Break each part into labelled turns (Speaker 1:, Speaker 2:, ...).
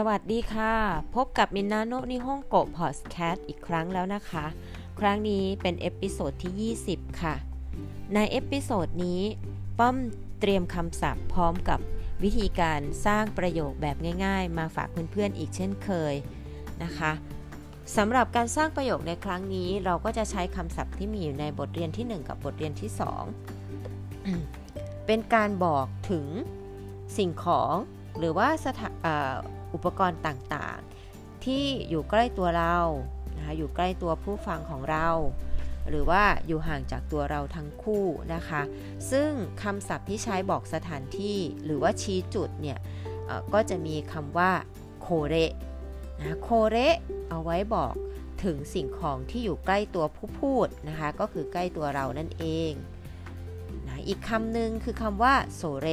Speaker 1: สวัสดีค่ะ พบกับ Minna no Nihongo พอดแคสต์อีกครั้งแล้วนะคะ ครั้งนี้เป็น episode ที่ 20 ค่ะ ใน episode นี้ ป้อมเตรียมคำศัพท์พร้อมกับวิธีการสร้างประโยคแบบง่าย ๆ มาฝากเพื่อนๆอีกเช่นเคยนะคะสำหรับการสร้างประโยคในครั้งนี้เราก็จะใช้คำศัพท์ที่มีอยู่ในบทเรียนที่ 1 กับบทเรียนที่ 2 เป็นการบอกถึงสิ่งของหรือว่าสถา อุปกรณ์ต่างๆ ที่อยู่ใกล้ตัวเรานะคะอยู่ใกล้ตัวผู้ฟังของเรา หรือว่าอยู่ห่างจากตัวเราทั้งคู่นะคะ ซึ่งคำศัพท์ที่ใช้บอกสถานที่หรือว่าชี้จุดเนี่ยก็จะมีคำว่าโคเรนะโคเรเอาไว้บอกถึงสิ่งของที่อยู่ใกล้ตัวผู้พูดนะคะ ก็คือใกล้ตัวเรานั่นเองนะอีกคำหนึ่งคือคำว่าโซเร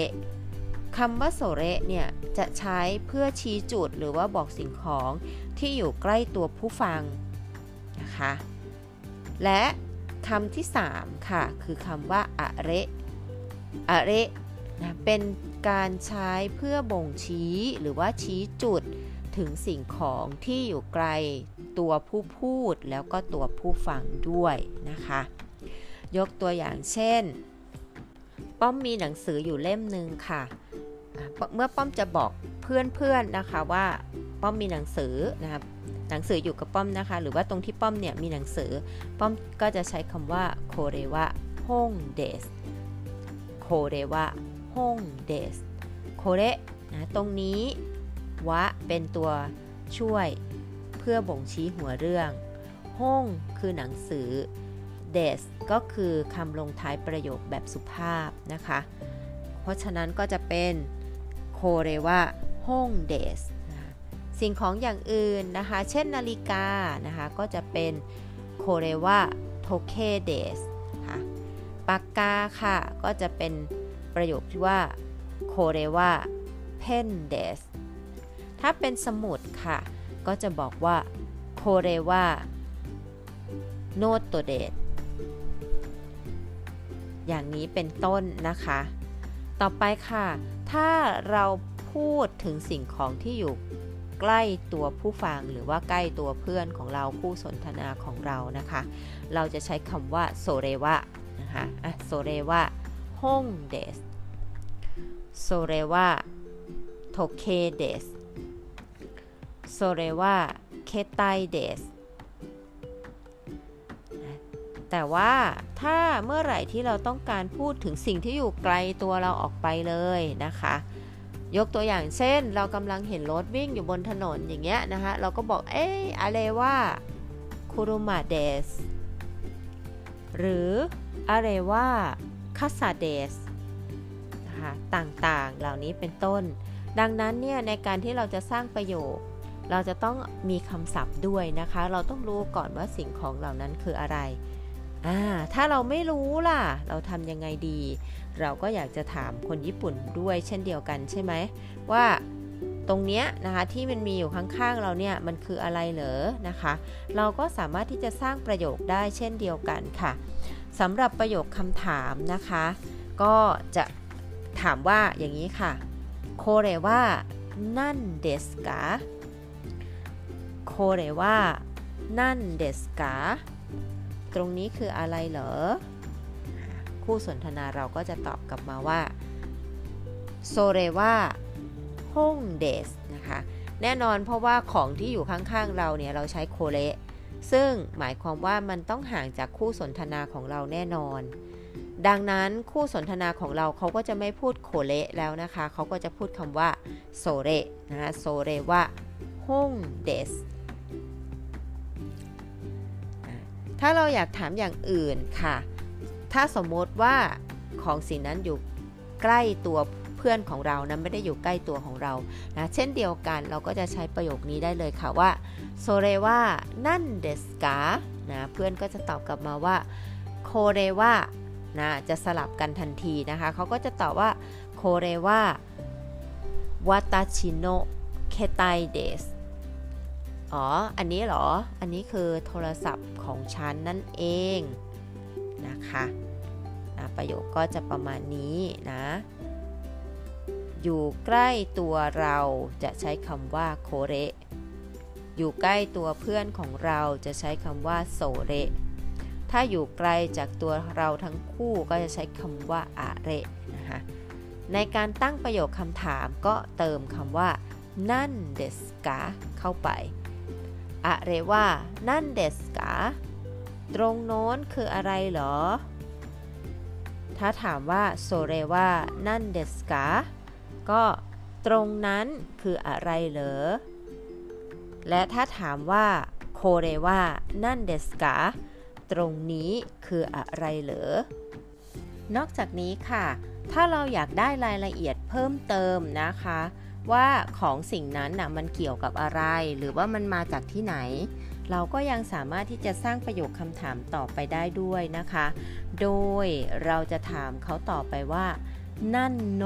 Speaker 1: คำว่าโซเรเนี่ยจะใช้เพื่อชี้จุดหรือว่าบอกสิ่งของที่อยู่ใกล้ตัวผู้ฟังนะคะและคำที่ 3 ค่ะ คือคำว่าอะเรอะเรนะเป็นการใช้เพื่อบ่งชี้หรือว่าชี้จุดถึงสิ่งของที่อยู่ไกลตัวผู้พูดแล้วก็ตัวผู้ฟังด้วยนะคะ ยกตัวอย่างเช่น ป้อมมีหนังสืออยู่เล่มหนึ่งค่ะ เมื่อป้อมจะบอกเพื่อนๆนะคะว่าป้อมมีหนังสือนะครับหนังสืออยู่กับป้อมนะคะ หรือว่าตรงที่ป้อมเนี่ยมีหนังสือ ป้อมก็จะใช้คำว่าโคเรวะฮ่งเดสโคเรวะฮ่งเดสโคเรนะตรงนี้วะเป็นตัวช่วยเพื่อบ่งชี้หัวเรื่องฮ่งคือหนังสือเดสก็คือคำลงท้ายประโยคแบบสุภาพนะคะ เพราะฉะนั้นก็จะเป็น เรวะฮ่งเดสสิ่งของอย่างอื่นนะคะ เช่นนาฬิกานะคะ ก็จะเป็นโคเรวะโทเคเดสค่ะปากกาค่ะ ก็จะเป็นประโยคที่ว่าโคเรวะเพนเดสถ้าเป็นสมุดค่ะ ก็จะบอกว่าโคเรวะโนตโตเดสอย่างนี้เป็นต้นนะคะ ต่อไปค่ะ ถ้าเราพูดถึงสิ่งของที่อยู่ใกล้ตัวผู้ฟังหรือว่าใกล้ตัวเพื่อนของเราคู่สนทนาของเรานะคะ เราจะใช้คำว่าโซเรวะนะคะอะโซเรวะฮงเดสโซเรวะโทเคเดสโซเรวะเคไตเดส แต่ว่าถ้าเมื่อไหร่ที่เราต้องการพูดถึงสิ่งที่อยู่ไกลตัวเราออกไปเลยนะคะ ยกตัวอย่างเช่น เรากำลังเห็นรถวิ่งอยู่บนถนนอย่างเงี้ยนะคะ เราก็บอกเอ๊ะอะไรว่าคุรุมาเดสหรืออะไรว่าคาซาเดสนะคะต่างๆเหล่านี้เป็นต้น ดังนั้นเนี่ยในการที่เราจะสร้างประโยค เราจะต้องมีคำศัพท์ด้วยนะคะ เราต้องรู้ก่อนว่าสิ่งของเหล่านั้นคืออะไร อ่าถ้าเราไม่รู้ล่ะ เราทำยังไงดี เราก็อยากจะถามคนญี่ปุ่นด้วยเช่นเดียวกันใช่ไหมว่าตรงเนี้ยนะคะที่มันมีอยู่ข้างๆเราเนี่ยมันคืออะไรเหรอนะคะ เราก็สามารถที่จะสร้างประโยคได้เช่นเดียวกันค่ะสำหรับประโยคคำถามนะคะ ก็จะถามว่าอย่างนี้ค่ะโคเรว่านั่นเดสกาโคเรว่านั่นเดสกา ตรงนี้คืออะไรเหรอ คู่สนทนาเราก็จะตอบกลับมาว่าโซเรว่าฮ่งเดสนะคะ แน่นอนเพราะว่าของที่อยู่ข้างๆเราเนี่ย เราใช้โคเรซึ่งหมายความว่ามันต้องห่างจากคู่สนทนาของเราแน่นอน ดังนั้นคู่สนทนาของเราเขาก็จะไม่พูดโคเรแล้วนะคะ เขาก็จะพูดคำว่าโซเรนะคะโซเรว่าฮ่งเดส ถ้าเราอยากถามอย่างอื่นค่ะ ถ้าสมมติว่าของสิ่งนั้นอยู่ใกล้ตัวเพื่อนของเรานะไม่ได้อยู่ใกล้ตัวของเรานะเช่นเดียวกันเราก็จะใช้ประโยคนี้ได้เลยค่ะว่าโซเรว่านั่นเดสกานะเพื่อนก็จะตอบกลับมาว่าโคเรว่านะจะสลับกันทันทีนะคะเขาก็จะตอบว่าโคเรว่าวาตาชิโนเคไตเดส อ๋อ อันนี้เหรอ อันนี้คือโทรศัพท์ของฉันนั่นเองนะคะนะประโยคก็จะประมาณนี้นะ อยู่ใกล้ตัวเราจะใช้คำว่าโคเรอยู่ใกล้ตัวเพื่อนของเราจะใช้คำว่าโซเรถ้าอยู่ไกลจากตัวเราทั้งคู่ก็จะใช้คำว่าอาเรนะคะในการตั้งประโยคคำถามก็เติมคำว่านั่นเดสกาเข้าไป อะเรว่านั่นเดสกาตรงโน้นคืออะไรเหรอ ถ้าถามว่าโซเรว่านั่นเดสกาก็ตรงนั้นคืออะไรเหรอ และถ้าถามว่าโคเรว่านั่นเดสกาตรงนี้คืออะไรเหรอนอกจากนี้ค่ะ ถ้าเราอยากได้รายละเอียดเพิ่มเติมนะคะ ว่าของสิ่งนั้นน่ะมันเกี่ยวกับอะไร หรือว่ามันมาจากที่ไหน เราก็ยังสามารถที่จะสร้างประโยคคำถามต่อไปได้ด้วยนะคะ โดยเราจะถามเขาต่อไปว่า นั่นโน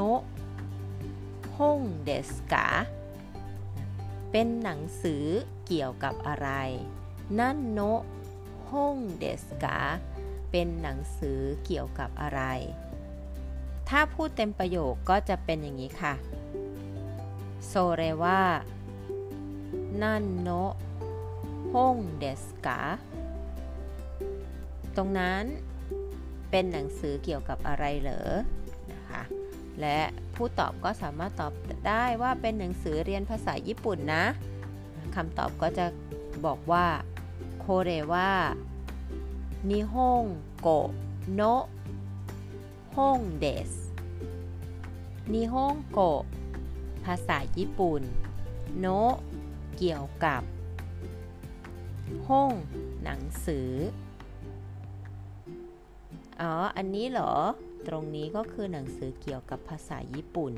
Speaker 1: ฮงเดสกาเป็นหนังสือเกี่ยวกับอะไร นั่นโนฮงเดสกาเป็นหนังสือเกี่ยวกับอะไร ถ้าพูดเต็มประโยคก็จะเป็นอย่างนี้ค่ะ โซเรว่านั่นโนฮงเดสกาตรงนั้นเป็นหนังสือเกี่ยวกับอะไรเหรอนะคะและผู้ตอบก็สามารถตอบได้ว่าเป็นหนังสือเรียนภาษาญี่ปุ่นนะคำตอบก็จะบอกว่าโคเรว่านิฮงโกโนฮงเดสนิฮงโก ภาษาญี่ปุ่น โนเกี่ยวกับ ห้องหนังสือ อ๋อ อันนี้เหรอ ตรงนี้ก็คือหนังสือเกี่ยวกับภาษาญี่ปุ่น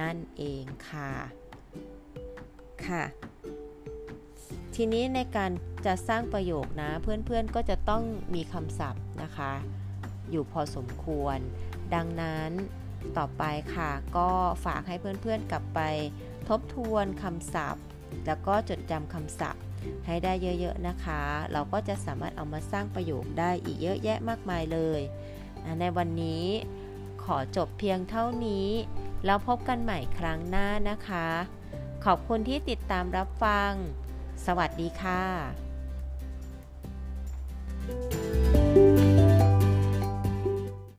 Speaker 1: นั่นเองค่ะ ค่ะ ทีนี้ในการจะสร้างประโยคนะ เพื่อนๆก็จะต้องมีคำศัพท์นะคะ อยู่พอสมควร ดังนั้น ต่อไปค่ะ ก็ฝากให้เพื่อนๆกลับไปทบทวนคำศัพท์ แล้วก็จดจำคำศัพท์ให้ได้เยอะๆนะคะ เราก็จะสามารถเอามาสร้างประโยคได้อีกเยอะแยะมากมายเลย ในวันนี้ขอจบเพียงเท่านี้ แล้วพบกันใหม่ครั้งหน้านะคะ ขอบคุณที่ติดตามรับฟัง สวัสดีค่ะ